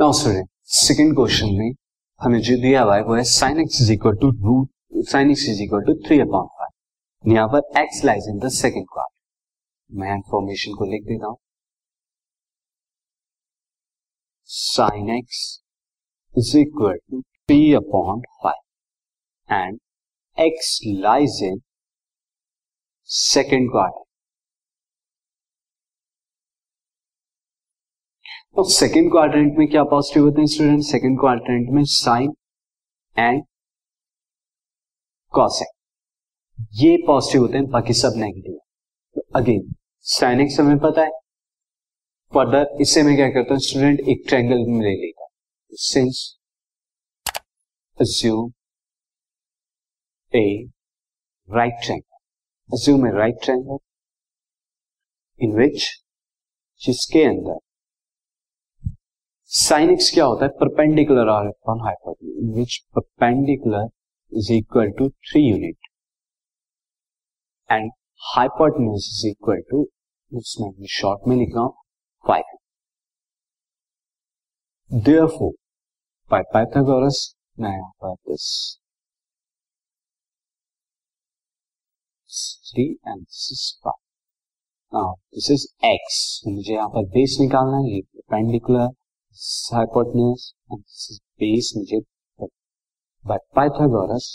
Now student second question में हमें जो दिया हुआ है, वो है sine x is equal to root sine x is equal to three upon five यहाँ पर x lies in the second quarter मैं इंफॉर्मेशन को लिख देता हूँ. Sine x is equal to three upon five and x lies in second quarter तो second quadrant में क्या पॉजिटिव होते हैं स्टूडेंट सेकेंड क्वाड्रेंट में साइन एंड कॉसेक ये पॉजिटिव होते हैं, बाकी सब नेगेटिव तो अगेन साइन एक्स हमें पता है। फर्दर इससे मैं क्या करता हूँ स्टूडेंट एक ट्रायंगल में ले लेगा since assume a right triangle. Assume a right triangle in which, जिसके अंदर साइन एक्स क्या होता है? Perpendicular are upon hypotenuse which perpendicular is equal to three unit and hypotenuse is equal to इसमें शॉर्ट में लिख रहा हूँ फाइव देयरफॉर बाय पाइथागोरस मैं यहाँ पर this three and this is five this is x मुझे यहाँ पर बेस निकालना है, ये perpendicular hypotenuse and this is base मुझे but Pythagoras.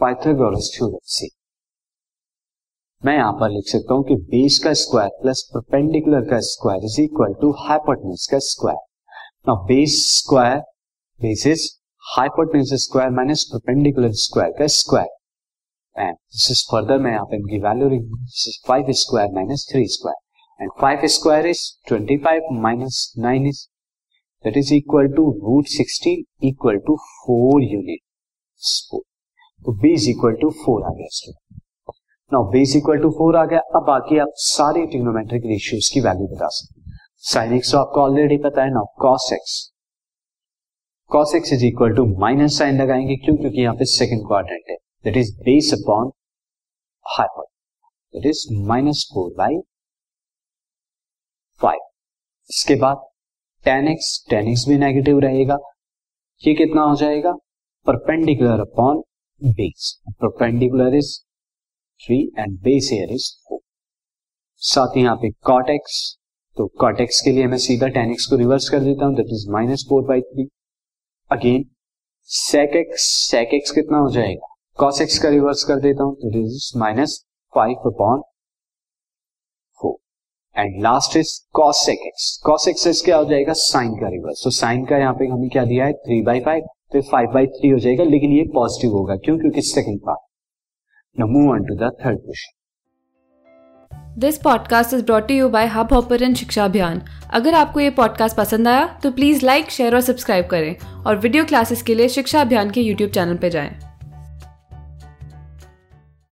Pythagoras theorem से मैं यहाँ पर लिख सकता हूँ कि बेस का स्क्वायर प्लस परपेंडिकुलर का square is equal to hypotenuse का square now base square base is hypotenuse square minus perpendicular square का square and this is further मैं यहाँ पे इनकी वैल्यू लिख this is 5 square minus 3 square and 5 square is 25 minus 9 is, that is equal to root 16 equal to 4 unit तो b is equal to 4 आ गया student now b is equal to 4 आ गया। अब बाकी आप सारे ट्रिग्नोमेट्रिक रेशियोज की वैल्यू बता सकते साइन एक्स तो आपको ऑलरेडी पता है। Now cos x cos x is equal to minus sine लगाएँगे। क्यों? क्योंकि यहाँ पे सेकंड क्वाड्रेंट है। That is base upon hypot that is minus four by five इसके बाद टेन एक्स टेन एक्स भी नेगेटिव रहेगा। ये कितना हो जाएगा? Perpendicular upon base perpendicular is three and base here is four साथ ही यहाँ पे कॉट एक्स तो कॉट एक्स के लिए मैं सीधा टेन एक्स को रिवर्स कर देता हूँ। That is minus four by three again sec x sec x कितना हो जाएगा? कॉस एक्स का रिवर्स कर देता हूँ। That is minus five upon and last is cosec x cosec x क्या हो जाएगा? साइन का रिवर्स तो साइन का यहाँ पे हमें क्या दिया है? थ्री बाई फाइव तो फाइव बाई थ्री हो जाएगा, लेकिन ये पॉजिटिव होगा। क्यों? क्योंकि second part now move on to the third question this podcast is brought you by Hubhopper Shiksha Abhiyan अगर आपको ये पॉडकास्ट पसंद आया तो प्लीज़ लाइक शेयर और सब्सक्राइब करें। और वीडियो क्लासेस के लिए शिक्षा अभियान के यूट्यूब चैनल पर जाएँ।